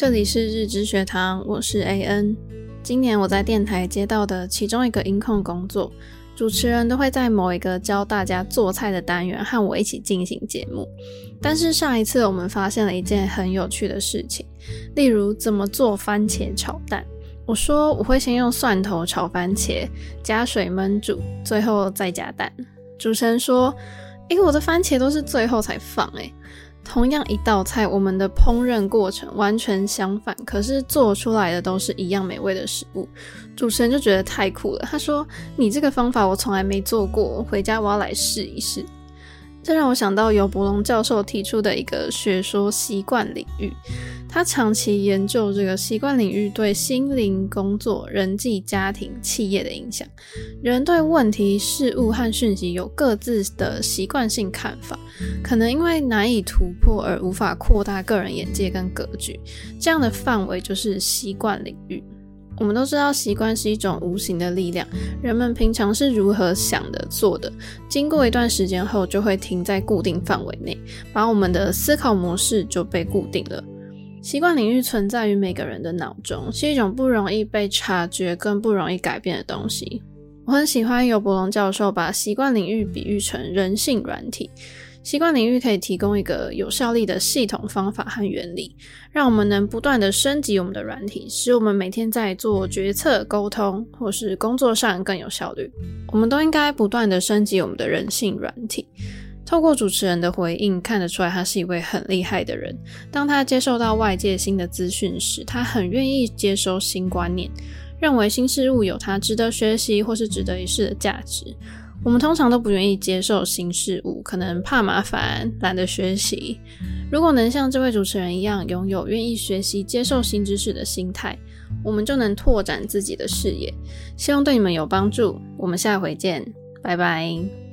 这里是日知学堂，我是 AN。今年我在电台接到的其中一个音控工作，主持人都会在某一个教大家做菜的单元和我一起进行节目。但是上一次我们发现了一件很有趣的事情，例如怎么做番茄炒蛋。我说我会先用蒜头炒番茄，加水焖煮，最后再加蛋。主持人说：“诶，我的番茄都是最后才放。”诶。同样一道菜，我们的烹饪过程完全相反，可是做出来的都是一样美味的食物。主持人就觉得太酷了，他说：“你这个方法我从来没做过，回家我要来试一试。”这让我想到由伯龙教授提出的一个学说——习惯领域。他长期研究这个习惯领域对心灵、工作、人际、家庭、企业的影响。人对问题、事物和讯息有各自的习惯性看法，可能因为难以突破而无法扩大个人眼界跟格局。这样的范围就是习惯领域。我们都知道，习惯是一种无形的力量。人们平常是如何想的、做的，经过一段时间后，就会停在固定范围内，把我们的思考模式就被固定了。习惯领域存在于每个人的脑中，是一种不容易被察觉、更不容易改变的东西。我很喜欢尤伯龙教授把习惯领域比喻成人性软体。习惯领域可以提供一个有效力的系统方法和原理，让我们能不断地升级我们的软体，使我们每天在做决策、沟通或是工作上更有效率。我们都应该不断地升级我们的人性软体。透过主持人的回应，看得出来他是一位很厉害的人。当他接受到外界新的资讯时，他很愿意接收新观念，认为新事物有它值得学习或是值得一试的价值。我们通常都不愿意接受新事物，可能怕麻烦，懒得学习。如果能像这位主持人一样，拥有愿意学习、接受新知识的心态，我们就能拓展自己的视野。希望对你们有帮助。我们下回见，拜拜。